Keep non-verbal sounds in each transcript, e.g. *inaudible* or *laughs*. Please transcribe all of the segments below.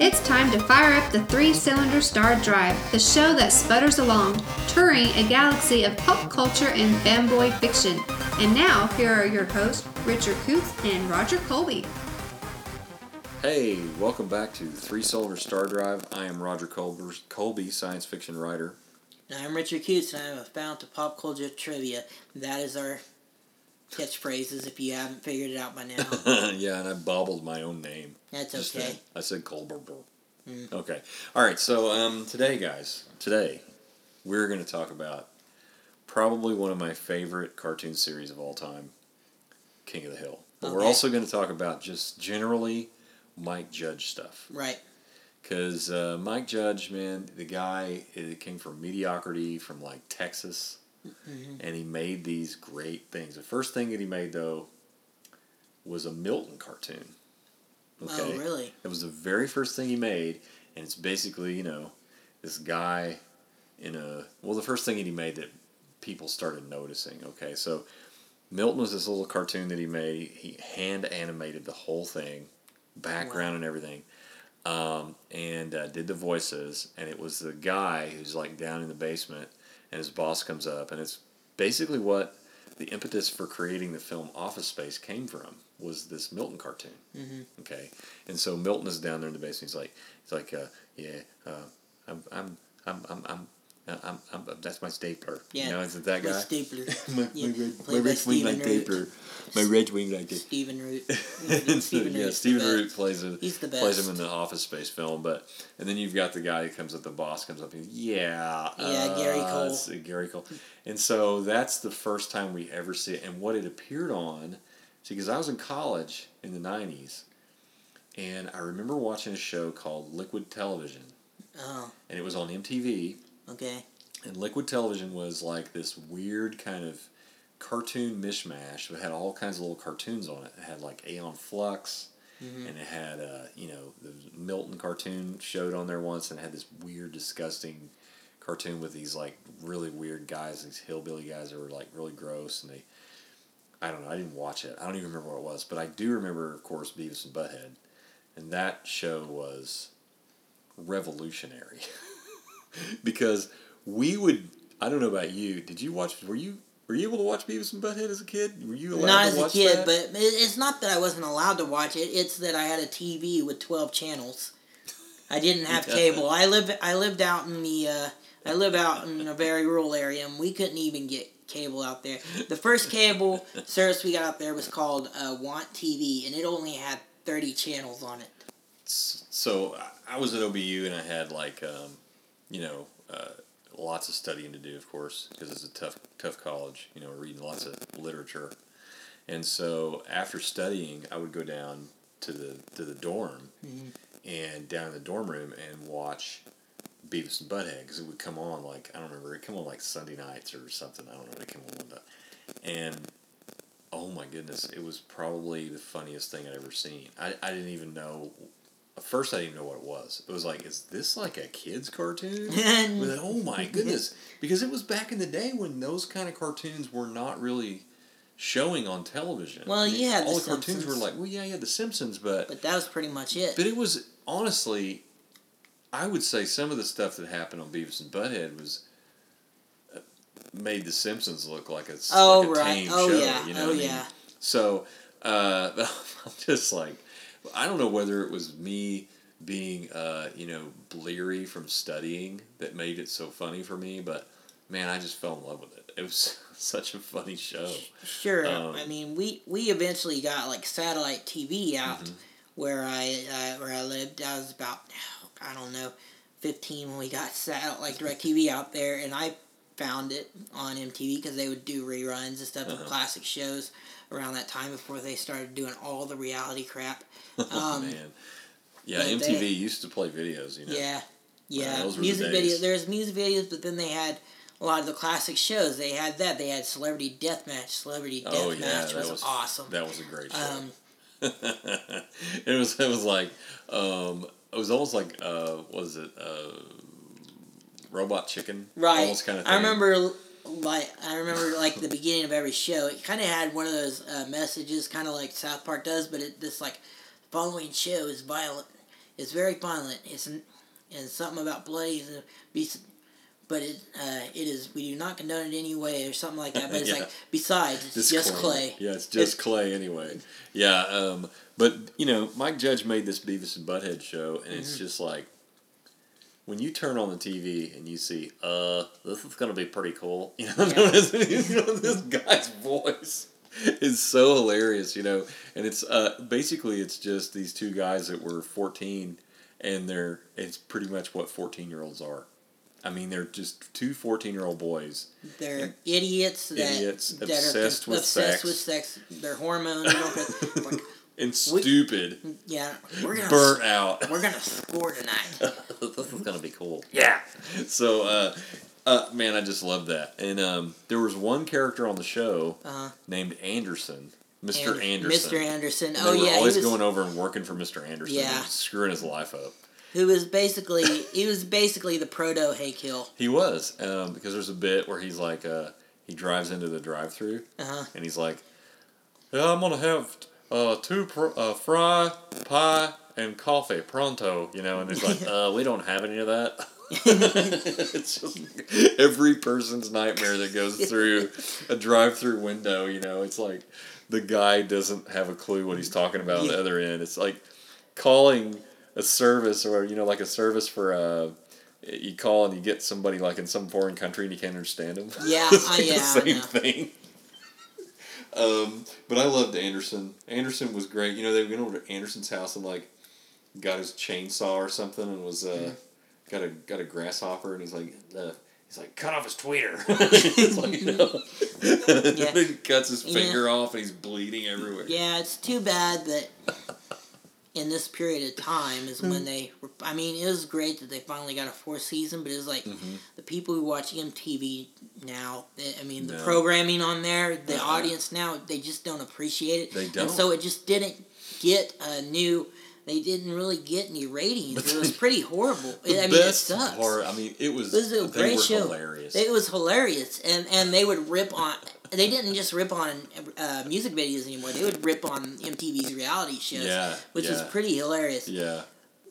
It's time to fire up the three cylinder star drive, the show that sputters along, touring a galaxy of pop culture and fanboy fiction. And now, here are your hosts, Richard Coots and Roger Colby. Hey, welcome back to Three Cylinder Star Drive. I am Roger Colbers, Colby, science fiction writer. And I'm Richard Coots, and I'm a fount of pop culture trivia. That is our catchphrases if you haven't figured it out by now. *laughs* yeah, and I bobbled my own name. That's Just okay. then. I said Colbert. Mm. Okay. All right. So um, today, guys, today we're going to talk about probably one of my favorite cartoon series of all time, King of the Hill. But we're also going to talk about just generally Mike Judge stuff. Right. Because uh, Mike Judge, man, the guy it came from mediocrity from like Texas, Mm-hmm. and he made these great things. The first thing that he made though was a Milton cartoon. Oh, really? It was the very first thing he made, and it's basically you know this guy in a well the first thing that he made that people started noticing. Okay, so Milton was this little cartoon that he made. He hand animated the whole thing, background and everything, um, and uh, did the voices. And it was the guy who's like down in the basement, and his boss comes up, and it's basically what the impetus for creating the film Office Space came from was this Milton cartoon. Mm-hmm. Okay, and so Milton is down there in the basement. He's like, he's like, uh, yeah, uh, I'm, I'm, I'm, I'm, I'm, I'm, I'm, that's my stapler. Yeah. You know, is it that With guy? Stapler. *laughs* my, Yeah, my red, my red wing like Stephen Root. *laughs* stapler. My red wing like this. Stephen Root. Stephen yeah, Stephen Root plays it. He's the best. Plays him in the Office Space film, but and then you've got the guy who comes up. The boss comes up. and Yeah, Yeah, Gary uh, Cole. it's, uh, Gary Cole, and so that's the first time we ever see it. And what it appeared on, see, because I was in college in the '90s, and I remember watching a show called Liquid Television, Oh, and it was on MTV. Okay. And Liquid Television was like this weird kind of cartoon mishmash. It had all kinds of little cartoons on it. It had like Aeon Flux, Mhm. and it had, uh, you know, the Milton cartoon showed on there once, and it had this weird, disgusting cartoon with these like really weird guys, these hillbilly guys that were like really gross, and they. I don't know. I didn't watch it. I don't even remember what it was, but I do remember, of course, Beavis and Butthead, and that show was revolutionary *laughs* *laughs* because we would. I don't know about you. Did you watch? Were you were you able to watch Beavis and Butthead as a kid? Were you allowed Not to as a watch kid, that? but it's not that I wasn't allowed to watch it. It's that I had a TV with twelve channels. I didn't have *laughs* cable. I live. I lived out in the. Uh, I live out in a very rural area, and we couldn't even get cable out there. The first cable *laughs* service we got out there was called uh, Want TV, and it only had thirty channels on it. so I- I was at OBU and I had like, um, you know, uh, lots of studying to do, of course, because it's a tough, tough college. You know, reading lots of literature, and so after studying, I would go down to the to the dorm, Mhm. and down in the dorm room and watch Beavis and Butthead because it would come on like I don't remember it come on like Sunday nights or something. I don't know. It came on day, and oh my goodness, it was probably the funniest thing I'd ever seen. I, I didn't even know. First, I didn't even know what it was. It was like, is this like a kids' cartoon? *laughs* But, oh my goodness! Because it was back in the day when those kind of cartoons were not really showing on television. Well, I mean, had all The the, cartoons were like, well, yeah, had the Simpsons, but But that was pretty much it. but it was honestly, I would say some of the stuff that happened on Beavis and Butthead was uh, made the Simpsons look like it's Oh like a right. tame Oh show. yeah. You know oh I mean? yeah. So uh, *laughs* I'm just like, I don't know whether it was me being, uh, you know, bleary from studying that made it so funny for me, but man, I just fell in love with it. It was *laughs* such a funny show. Sure. Um, I mean, we we eventually got like satellite TV out Mhm. where I uh, where I lived. I was about I don't know, fifteen when we got satellite like DirecTV out there, and I found it on MTV because they would do reruns and stuff Uh-huh. of classic shows around that time before they started doing all the reality crap. *laughs* Oh Um, man, yeah, MTV they- used to play videos. You know, Yeah, yeah. were the music days. videos. There's music videos, but then they had a lot of the classic shows. They had that. They had Celebrity Deathmatch. Celebrity Oh Deathmatch yeah, that was, was awesome. That was a great show. Um, *laughs* it was it was like um, it was almost like uh, what is it uh, robot chicken right. almost kind of thing. I remember like I remember like the beginning of every show. It kind of had one of those uh, messages, kind of like South Park does, but it this like following show is violent. It's very violent. It's and something about bloody, uh, be- but it uh, it is. We do not condone it anyway or something like that. But it's *laughs* Yeah. like besides, it's just clay. Yeah, it's just clay anyway. Yeah, um, but you know, Mike Judge made this Beavis and Butthead show, and Mm-hmm. it's just like when you turn on the TV and you see, uh, this is gonna be pretty cool. *laughs* *laughs* You know, this guy's voice is so hilarious. You know, and it's uh, basically it's just these two guys that were fourteen, and they're it's pretty much what fourteen year olds are. I mean, they're just two 14 year old boys. They're idiots that, Idiots, that obsessed are with obsessed sex. with sex. They're hormones. like, *laughs* And stupid, yeah, we're gonna burnt out. we're gonna score tonight. *laughs* this is gonna be cool. Yeah. So, uh, uh, man, I just love that. And um, there was one character on the show Uh-huh. named Anderson, Mister And Anderson. Mr. Anderson. And Oh they were yeah, he always was, going over and working for Mister Anderson. Yeah. and screwing his life up. who was basically he was basically the proto Hank Hill. He was um, because there's a bit where he's like, uh, he drives into the drive-through Uh huh. and he's like, "Yeah, I'm gonna have uh, two pr- uh, fry, pie, and coffee pronto." You know, and he's like, *laughs* uh, "We don't have any of that." *laughs* *laughs* it's just every person's nightmare that goes through a drive-through window. You know, it's like the guy doesn't have a clue what he's talking about on the other end. It's like calling a service or you know, like a service for uh you call and you get somebody like in some foreign country and you can't understand them. Yeah, it's uh, yeah, the same thing. Um, but I loved Anderson. Anderson was great. You know, they went over to Anderson's house and like got his chainsaw or something and was uh, got a got a grasshopper and he's like uh, he's like cut off his tweeter. *laughs* *laughs* it's like. Yeah. then *laughs* he cuts his Yeah. finger off and he's bleeding everywhere. Yeah, it's too bad that in this period of time is when they. Were, I mean, it was great that they finally got a fourth season, but it's like Mhm. the people who watch MTV now. they- I mean, the No. programming on there, the Uh-uh. audience now, they just don't appreciate it. They don't. And so it just didn't get a new. They didn't really get any ratings. It was *laughs* pretty horrible. The I mean, it sucks. part, I mean, it was, It was a great show. hilarious. It was hilarious, and and they would rip on. They didn't just rip on uh, music videos anymore. They would rip on MTV's reality shows, yeah, which was yeah, pretty hilarious. Yeah,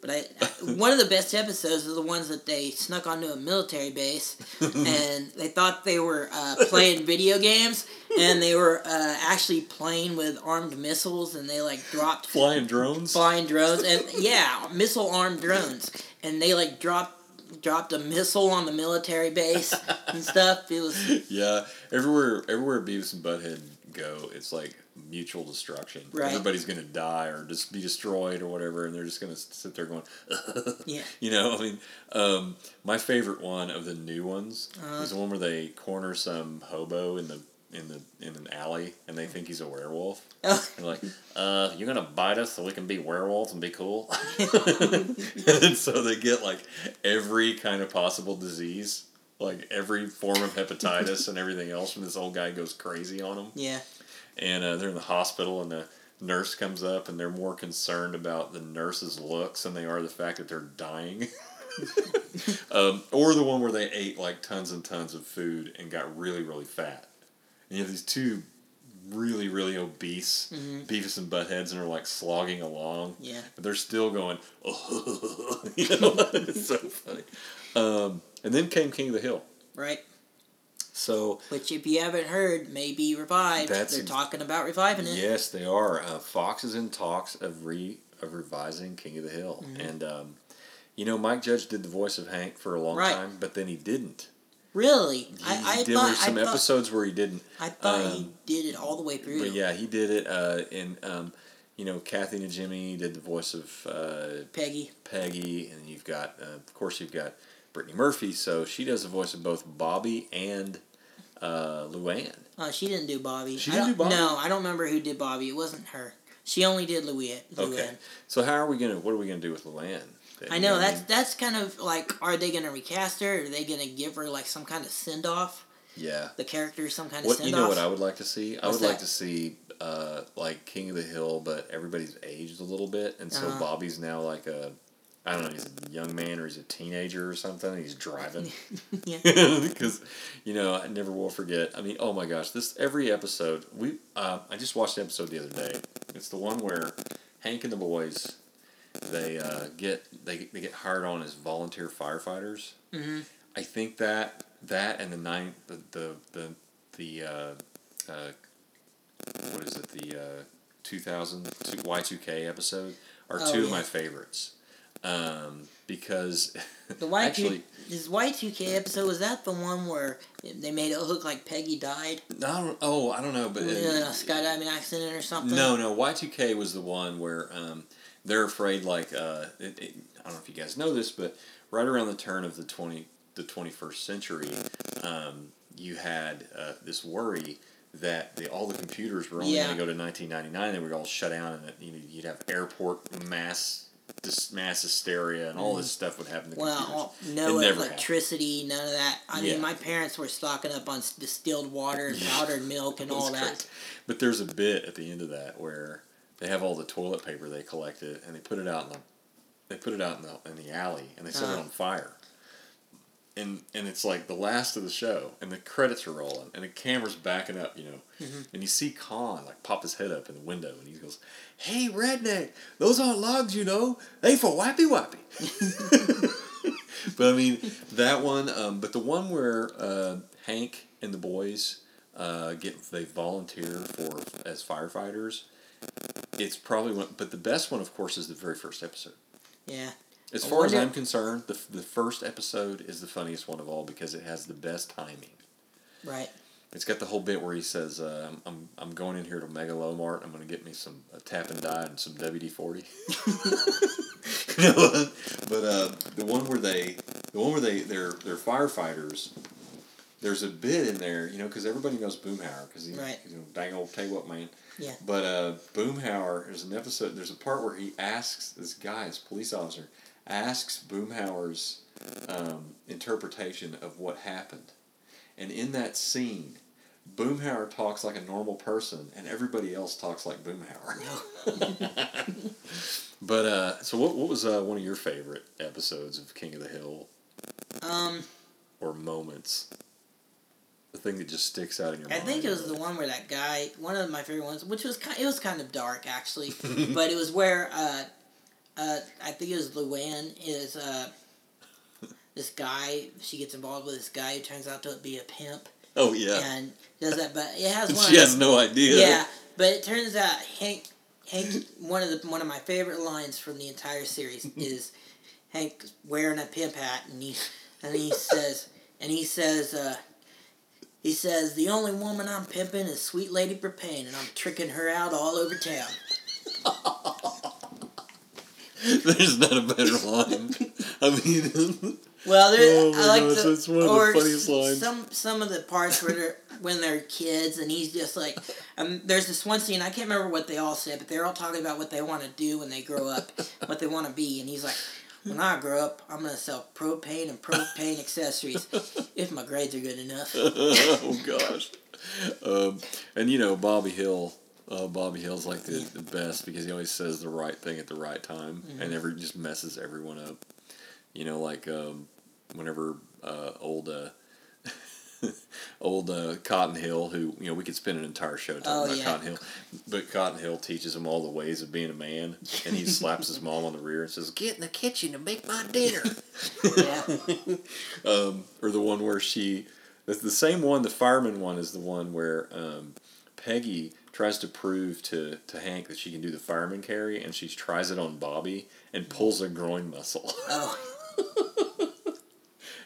But I, one of the best episodes are the ones that they snuck onto a military base, *laughs* and they thought they were uh, playing video games, and they were uh, actually playing with armed missiles, and they like dropped flying drones. flying drones and yeah missile armed drones and they like dropped dropped a missile on the military base and *laughs* stuff it was Yeah, everywhere, everywhere Beavis and Butthead go, it's like mutual destruction. Right. Everybody's gonna die or just be destroyed or whatever, and they're just gonna sit there going, *laughs* yeah you know. I mean, um, my favorite one of the new ones Uh-huh. is the one where they corner some hobo in the in the in an alley, and they think he's a werewolf. oh, They're like, uh, you're gonna bite us so we can be werewolves and be cool? *laughs* and so they get like every kind of possible disease, like every form of hepatitis and everything else, when this old guy goes crazy on them. yeah And uh, they're in the hospital, and the nurse comes up, and they're more concerned about the nurse's looks than they are the fact that they're dying. *laughs* um, or the one where they ate like tons and tons of food and got really, really fat. And you have these two really, really obese Mhm. Beavis and Buttheads, and are like slogging along, yeah but they're still going, oh, *laughs* you *laughs* know, it's so funny. Um, and then came King of the Hill. right So which if you haven't heard may be revived That's they're ex- talking about reviving it Yes, they are. Uh, Fox is in talks of re of revising King of the Hill, Mm-hmm. and um, you know Mike Judge did the voice of Hank for a long Right. time, but then he didn't. Really He, I, I there thought, were some I thought, episodes where he didn't, I thought he um, did it all the way through but yeah, he did it. Uh, in um, you know Kathy Najimy did the voice of uh, Peggy Peggy, and you've got uh, of course you've got Brittany Murphy, so she does the voice of both Bobby and uh, Luann. oh she didn't do Bobby She didn't don't- Bobby? no I don't remember who did Bobby it wasn't her she only did Louis Okay, so how are we gonna? What are we gonna do with Luann? I know that's mean? that's kind of like, are they gonna recast her? Are they gonna give her like some kind of send off? yeah. The character some kind of What send you off. know? What I would like to see? I What's would like to see uh, like King of the Hill, but everybody's aged a little bit, and so Uh-huh. Bobby's now like a I don't know, he's a young man or he's a teenager or something. He's driving *laughs* yeah. *laughs* because you know I never will forget. I mean, oh my gosh, this every episode we uh, I just watched the episode the other day. It's the one where Hank and the boys, they uh, get they, they get hired on as volunteer firefighters. hmm I think that that and the nine the the the, the uh, uh, what is it the uh, 2000 Y two K episode are Oh, two of my favorites um, because *laughs* The Y actually two this Y two K episode was that the one where they made it look like Peggy died? Don't, oh I don't know but in a skydiving accident or something. no no Y two K was the one where um, they're afraid like uh, it, it, I don't know if you guys know this but right around the turn of the twenty the twenty first century um, you had uh, this worry that the, all the computers were only Yeah. going to go to 1999 they would all shut down and you know, you'd have airport mass this mass hysteria and all this stuff would happen to computers. Mm. Well, no It never electricity, none of that. I Yeah. mean, my parents were stocking up on distilled water and *laughs* powdered milk and all that. crazy. But there's a bit at the end of that where they have all the toilet paper they collected and they put it out in the they put it out in the in the alley and they set it Uh-huh. on fire. And and it's like the last of the show and the credits are rolling and the camera's backing up, you know. Mm-hmm. And you see Khan like pop his head up in the window and he goes, Hey redneck, those aren't logs, you know. They for wappy wappy. *laughs* but I mean that one, um, but the one where uh, Hank and the boys uh, get they volunteer for as firefighters. It's probably one, but the best one, of course, is the very first episode. Yeah. As I far as I'm concerned, the the first episode is the funniest one of all because it has the best timing. Right. It's got the whole bit where he says, uh, I'm, I'm, "I'm going in here to Mega Lo Mart. I'm going to get me some a tap and die and some WD forty. *laughs* but uh, the one where they, the one where they they're they're firefighters. There's a bit in there, you know, because everybody knows Boomhauer because he's Right. you know, dang old you what man. Yeah. But uh, Boomhauer, there's an episode. There's a part where he asks this guy, this police officer, asks Boomhauer's um, interpretation of what happened, and in that scene, Boomhauer talks like a normal person, and everybody else talks like Boomhauer. *laughs* *laughs* but uh, so what? What was uh, one of your favorite episodes of King of the Hill Um, or moments? The thing that just sticks out in your I mind. think it was the one where that guy, one of my favorite ones, which was kind, it was kind of dark actually, *laughs* but it was where uh, uh, I think it was Luann is uh, this guy. She gets involved with this guy who turns out to be a pimp Oh yeah. and does that. But it has *laughs* one. she has no idea. Yeah, but it turns out Hank Hank one of the one of my favorite lines from the entire series *laughs* is Hank wearing a pimp hat and he and he says and he says uh, he says the only woman I'm pimping is Sweet Lady Propane and I'm tricking her out all over town. *laughs* There's not a better line. I mean, *laughs* Well, there Oh I like gosh, the that's one of the or funniest lines. some some of the parts where they're *laughs* when they're kids and he's just like um, there's this one scene I can't remember what they all said but they're all talking about what they want to do when they grow up what they want to be and he's like when I grow up I'm gonna sell propane and propane accessories *laughs* if my grades are good enough *laughs* oh gosh. Um, and you know, Bobby Hill. Uh, Bobby Hill's like the, the best because he always says the right thing at the right time Mm-hmm. and never just messes everyone up. You know, like um, whenever uh, old uh, *laughs* *laughs* old uh, Cotton Hill, who you know we could spend an entire show talking Oh, about yeah. Cotton Hill, but Cotton Hill teaches him all the ways of being a man, and he *laughs* slaps his mom on the rear and says, "Get in the kitchen and make my dinner." yeah *laughs* um, or the one where she, that's the same one the fireman one is the one where um, peggy tries to prove to, to hank that she can do the fireman carry and she tries it on bobby and pulls a groin muscle oh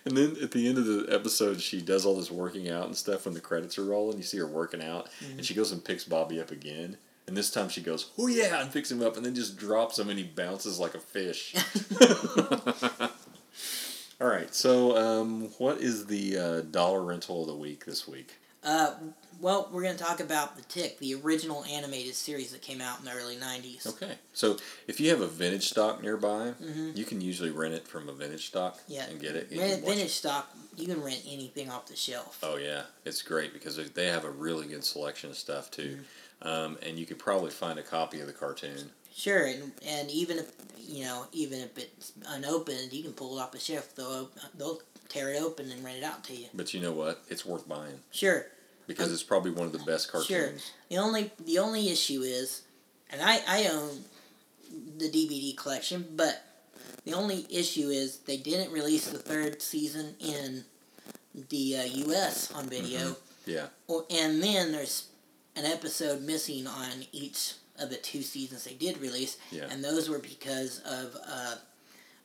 and then at the end of the episode she does all this working out and stuff when the credits are rolling you see her working out and she goes and picks bobby up again and this time she goes, oh yeah, and picks him up and then just drops him and he bounces like a fish. *laughs* *laughs* All right, so um, what is the uh, dollar rental of the week this week? uh, well we're gonna talk about the Tick the original animated series that came out in the early '90s Okay, so if you have a vintage stock nearby, you can usually rent it from a vintage stock Mm-hmm. Yeah. and get it. Rent vintage stock you can rent anything off the shelf Oh yeah, it's great because they- they have a really good selection of stuff too, Mm-hmm. um, and you could probably find a copy of the cartoon. Sure, and, and even if you know, even if it's unopened, you can pull it off the shelf. They'll they'll tear it open and rent it out to you. But you know what? It's worth buying Sure, because it's probably one of the best cartoons. sure. The only the only issue is, and I I own the DVD collection, but the only issue is they didn't release the third season in the uh, U.S. on video, Yeah. Or- and then there's an episode missing on each of the two seasons they did release, Yeah. and those were because of uh,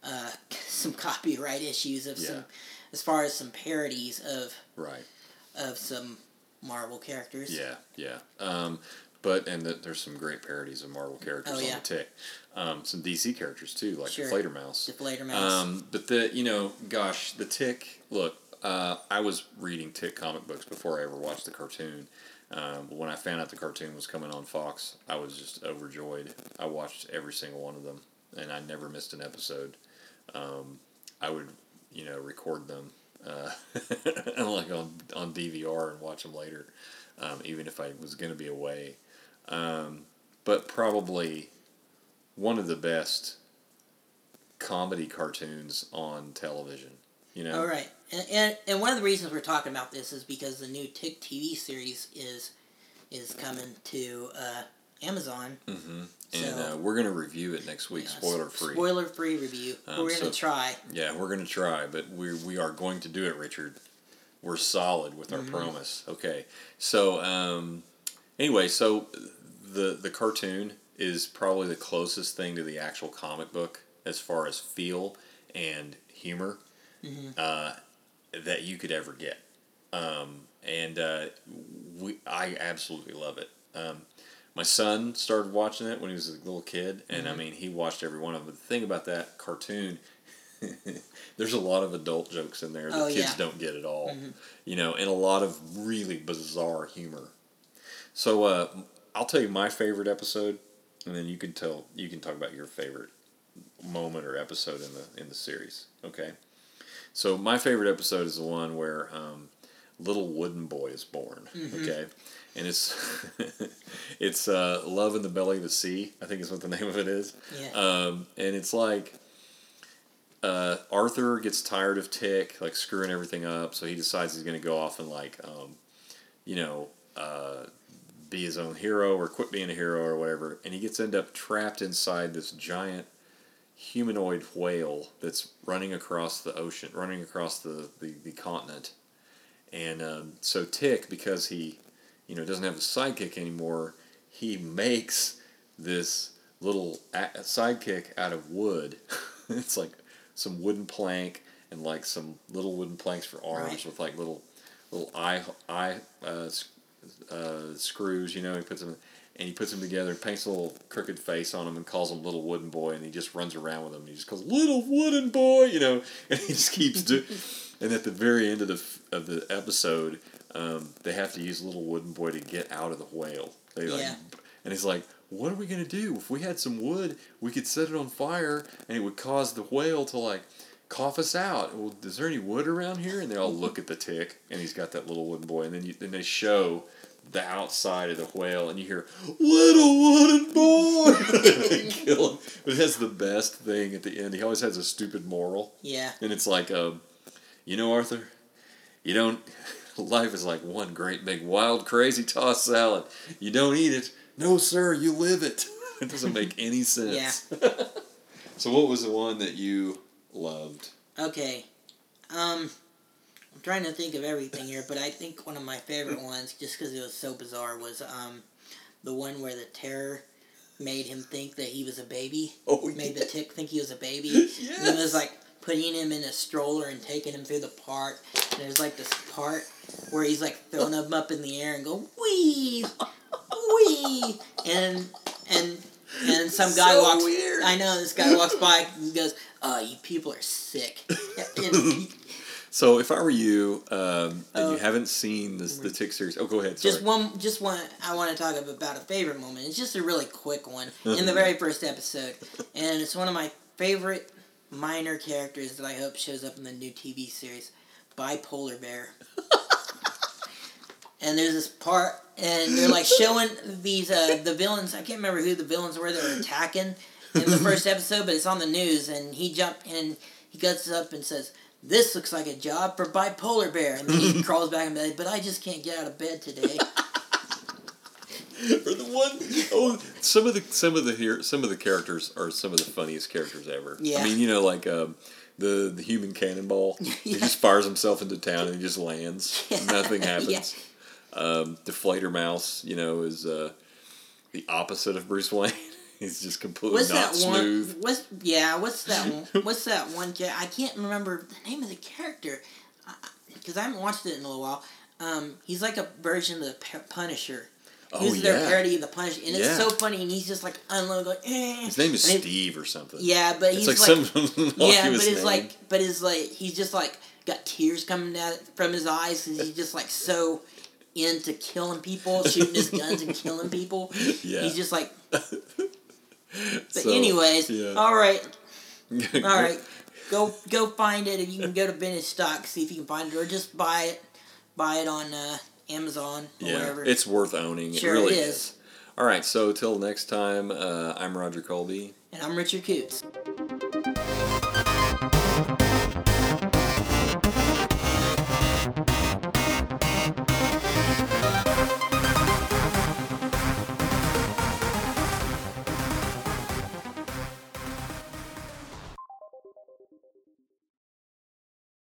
uh, *laughs* some copyright issues of Yeah. some, as far as some parodies of Right. of some Marvel characters. Yeah. Yeah. Um, but and the, there's some great parodies of Marvel characters Oh, on the Tick. Um, some DC characters too, like Sure. the Flater Mouse. Die Fledermaus. Um, but the you know, gosh, the Tick. Look, uh, I was reading Tick comic books before I ever watched the cartoon. Um, when I found out the cartoon was coming on Fox, I was just overjoyed. I watched every single one of them, and I never missed an episode. Um, I would, you know, record them, *laughs* uh, like on on DVR and watch them later, um, even if I was going to be away. Um, but probably one of the best comedy cartoons on television. You know, All right, and, and and one of the reasons we're talking about this is because the new Tick TV series is is coming to uh, Amazon. Hmm So- and uh, we're gonna review it next week, Yeah, spoiler free. Spoiler free review. Um, we're gonna so- try. Yeah, we're gonna try, but we we are going to do it, Richard. We're solid with our Mm-hmm. promise. Okay, so um, anyway, so the the cartoon is probably the closest thing to the actual comic book as far as feel and humor Mm-hmm. uh, that you could ever get, um, and uh, we I absolutely love it. Um, my son started watching it when he was a little kid, and Mm-hmm. I mean, he watched every one of them. But the thing about that cartoon, *laughs* there's a lot of adult jokes in there that Oh, kids yeah. don't get at all, Mhm. you know, and a lot of really bizarre humor. So uh, I'll tell you my favorite episode, and then you can tell you can talk about your favorite moment or episode in the in the series. Okay, so my favorite episode is the one where um, little wooden boy is born. Okay, and it's *laughs* it's uh, love in the belly of the sea. I think is what the *laughs* name of it is. Yeah. Um, and it's like uh, Arthur gets tired of Tick like screwing everything up, so he decides he's going to go off and like, um, you know, uh, be his own hero or quit being a hero or whatever. And he gets end up trapped inside this giant humanoid whale that's running across the ocean, running across the the, the continent. And um, so Tick, because he, you know, doesn't have a sidekick anymore, he makes this little a- sidekick out of wood. *laughs* it's like some wooden plank and like some little wooden planks for arms Right. with like little little eye eye uh, uh, screws. You know, he puts them and he puts them together, and paints a little crooked face on them, and calls him Little Wooden Boy, and he just runs around with them. And he just goes Little Wooden Boy, you know, *laughs* and he just keeps do. And at the very end of the of the episode, um, they have to use Little Wooden Boy to get out of the whale. They like, Yeah. and he's like, "What are we gonna do? If we had some wood, we could set it on fire, and it would cause the whale to like." Cough us out. Well, is there any wood around here? And they all look at the tick, and he's got that little wooden boy. And then you, then they show the outside of the whale, and you hear "little wooden boy." *laughs* they kill him, but it has the best thing at the end. He always has a stupid moral, Yeah. and it's like, um, you know, Arthur, you don't. *laughs* Life is like one great big wild crazy tossed salad. You don't eat it. No, sir, you live it. *laughs* It doesn't make any sense. yeah. *laughs* so, what was the one that you loved? Okay. Um, I'm trying to think of everything here, but I think one of my favorite ones, just because it was so bizarre, was um, the one where the terror made him think that he was a baby. Oh, Made the tick think he was a baby. And it was like putting him in a stroller and taking him through the park. And there's like this part where he's like throwing him up in the air and go wee, wee, and and and some guy So walks. weird. I know this guy walks by and goes, "Oh, you people are sick." *laughs* And So, if I were you, um, and you Uh, haven't seen this, the Tick series, oh, go ahead. Sorry. just one, just one. I want to talk about a favorite moment. It's just a really quick one in the *laughs* very first episode, and it's one of my favorite minor characters that I hope shows up in the new TV series, Bipolar Bear. *laughs* and there's this part, and they're like showing these uh, the villains. I can't remember who the villains were that were attacking in the first episode, but it's on the news, and he jumped and he gets up and says. This looks like a job for bipolar bear, and then he *laughs* crawls back in bed. But I just can't get out of bed today. *laughs* or the one oh some of the some of the here some of the characters are some of the funniest characters ever. Yeah. I mean, you know, like um, the the human cannonball. *laughs* He just fires himself into town and he just lands. *laughs* Nothing happens. Yeah. Um, Die Fledermaus, you know, is uh, the opposite of Bruce Wayne. He's just completely What's not that smooth. one? What's yeah? What's that? one? What's that one? I can't remember the name of the character because I haven't watched it in a little while. Um, he's like a version of the Punisher. Oh, He's their yeah. parody of the Punisher, and it's Yeah. so funny. And he's just like unloading, going. Eh. His name is And Steve or something. Yeah, but It's he's like, like, some *laughs* yeah, but it's name. like, but it's like he's just like got tears coming out from his eyes, and he's just like so into killing people, shooting his guns and killing people. *laughs* Yeah. He's just like. *laughs* But So, anyways, yeah. all right, all right, go go find it. If you can go to vintage stock, see if you can find it, or just buy it, buy it on uh, Amazon or Yeah, whatever. it's worth owning. Sure it really it is. is. All right, so till next time, uh, I'm Roger Colby. and I'm Richard Coots.